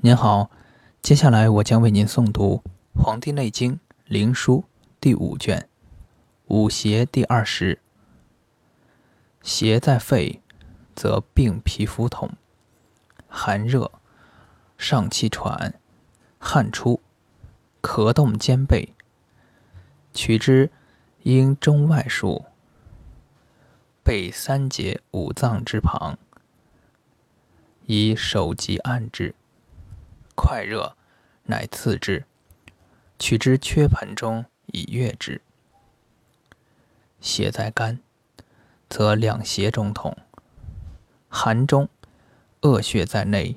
您好，接下来我将为您诵读《黄帝内经·灵枢》第五卷《五邪》第二十。邪在肺，则病皮肤痛，寒热，上气喘，汗出，咳动兼备。取之，应中外数，背三节五脏之旁，以手疾按之。快热，乃刺之。取之缺盆中以悦之。邪在肝，则两胁中痛，寒中，恶血在内，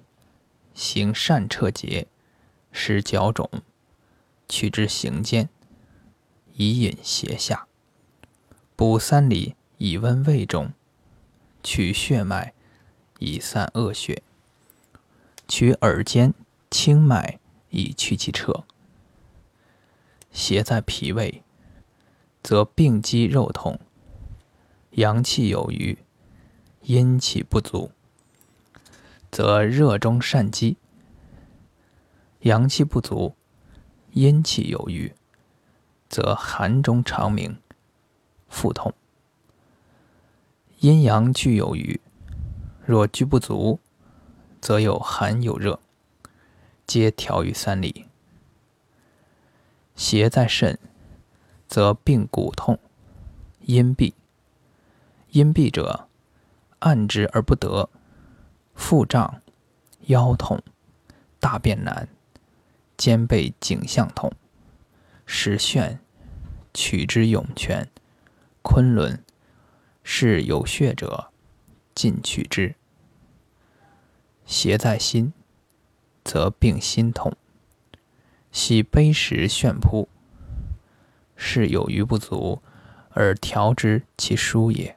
行善彻结，使脚肿。取之行间，以引胁下。补三里，以温胃中。取血脉，以散恶血。取耳尖。清脉以去其彻，邪在脾胃，则病肌肉痛，阳气有余，阴气不足，则热中善积；阳气不足，阴气有余，则寒中长鸣，腹痛。阴阳俱有余，若俱不足，则有寒有热。皆调于三里。邪在肾，则病骨痛、阴闭。阴闭者，按之而不得，腹胀、腰痛、大便难、肩背颈项痛、实眩，取之涌泉、昆仑，是有血者，尽取之。邪在心。则病心痛，喜悲时眩扑，是有余不足，而调之其疏也。